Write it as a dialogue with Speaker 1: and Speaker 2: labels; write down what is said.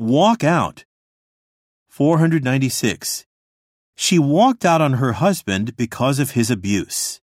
Speaker 1: Walk out. 496. She walked out on her husband because of his abuse.